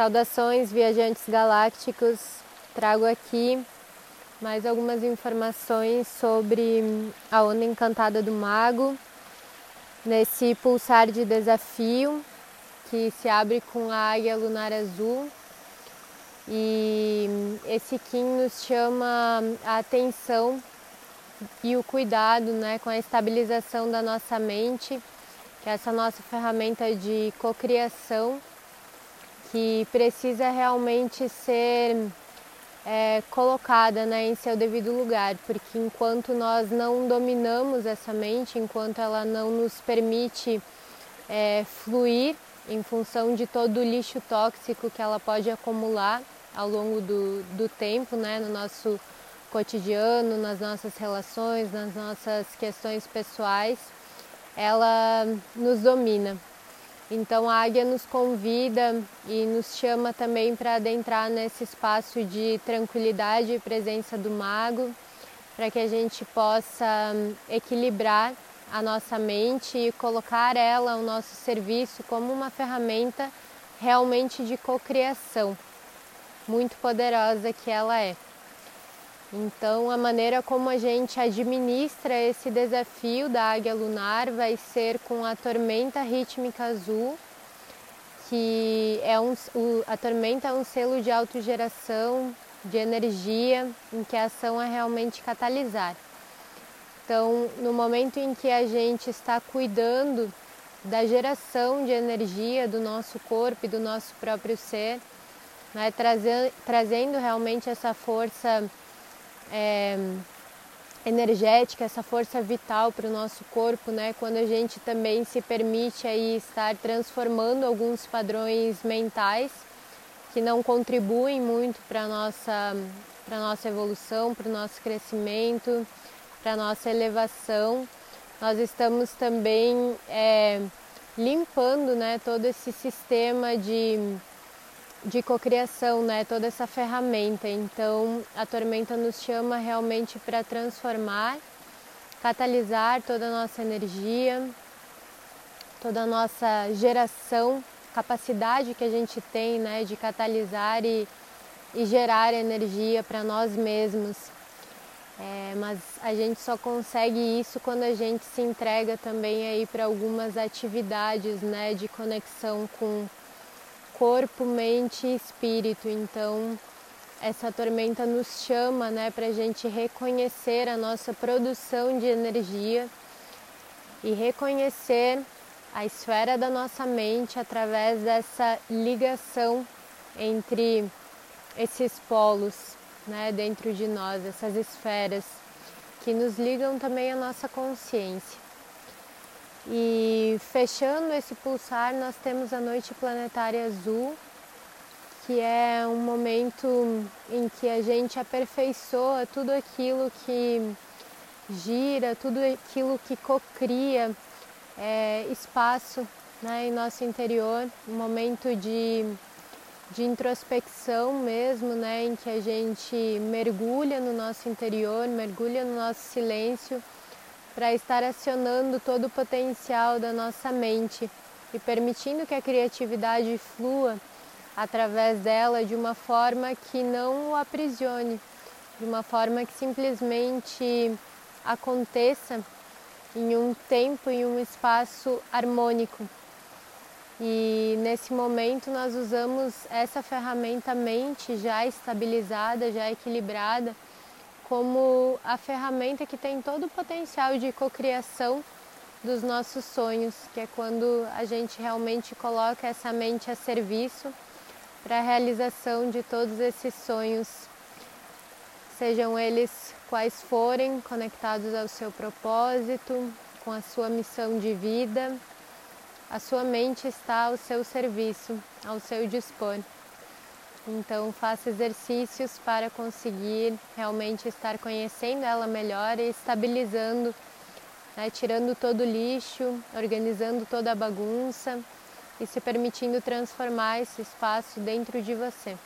Saudações, viajantes galácticos. Trago aqui mais algumas informações sobre a onda encantada do mago, nesse pulsar de desafio que se abre com a águia lunar azul. E esse Kim nos chama a atenção e o cuidado né, com a estabilização da nossa mente, que é essa nossa ferramenta de cocriação que precisa realmente ser é, colocada né, em seu devido lugar, porque enquanto nós não dominamos essa mente, enquanto ela não nos permite é, fluir em função de todo o lixo tóxico que ela pode acumular ao longo do, do tempo, né, no nosso cotidiano, nas nossas relações, nas nossas questões pessoais, ela nos domina. Então a águia nos convida e nos chama também para adentrar nesse espaço de tranquilidade e presença do mago, para que a gente possa hum, equilibrar a nossa mente e colocar ela ao nosso serviço como uma ferramenta realmente de cocriação, muito poderosa que ela é. Então, a maneira como a gente administra esse desafio da águia lunar vai ser com a tormenta rítmica azul, que é um, a tormenta é um selo de autogeração, de energia, em que a ação é realmente catalisar. Então, no momento em que a gente está cuidando da geração de energia do nosso corpo e do nosso próprio ser, né, trazendo realmente essa força é, energética, essa força vital para o nosso corpo, né? Quando a gente também se permite aí estar transformando alguns padrões mentais que não contribuem muito para nossa para nossa evolução, para o nosso crescimento, para nossa elevação, nós estamos também é, limpando, né? Todo esse sistema de de cocriação, né? Toda essa ferramenta. Então, a tormenta nos chama realmente para transformar, catalisar toda a nossa energia, toda a nossa geração, capacidade que a gente tem, né, de catalisar e, e gerar energia para nós mesmos. É, mas a gente só consegue isso quando a gente se entrega também aí para algumas atividades, né, de conexão com corpo, mente e espírito. Então, essa tormenta nos chama né, para a gente reconhecer a nossa produção de energia e reconhecer a esfera da nossa mente através dessa ligação entre esses polos né, dentro de nós, essas esferas que nos ligam também à nossa consciência. E fechando esse pulsar, nós temos a noite planetária azul, que é um momento em que a gente aperfeiçoa tudo aquilo que gira, tudo aquilo que cocria é, espaço né, em nosso interior, um momento de, de introspecção mesmo, né, em que a gente mergulha no nosso interior, mergulha no nosso silêncio para estar acionando todo o potencial da nossa mente e permitindo que a criatividade flua através dela de uma forma que não o aprisione, de uma forma que simplesmente aconteça em um tempo e um espaço harmônico. E nesse momento nós usamos essa ferramenta mente já estabilizada, já equilibrada como a ferramenta que tem todo o potencial de cocriação dos nossos sonhos, que é quando a gente realmente coloca essa mente a serviço para a realização de todos esses sonhos, sejam eles quais forem, conectados ao seu propósito, com a sua missão de vida. A sua mente está ao seu serviço, ao seu dispor. Então, faça exercícios para conseguir realmente estar conhecendo ela melhor e estabilizando, né? tirando todo o lixo, organizando toda a bagunça e se permitindo transformar esse espaço dentro de você.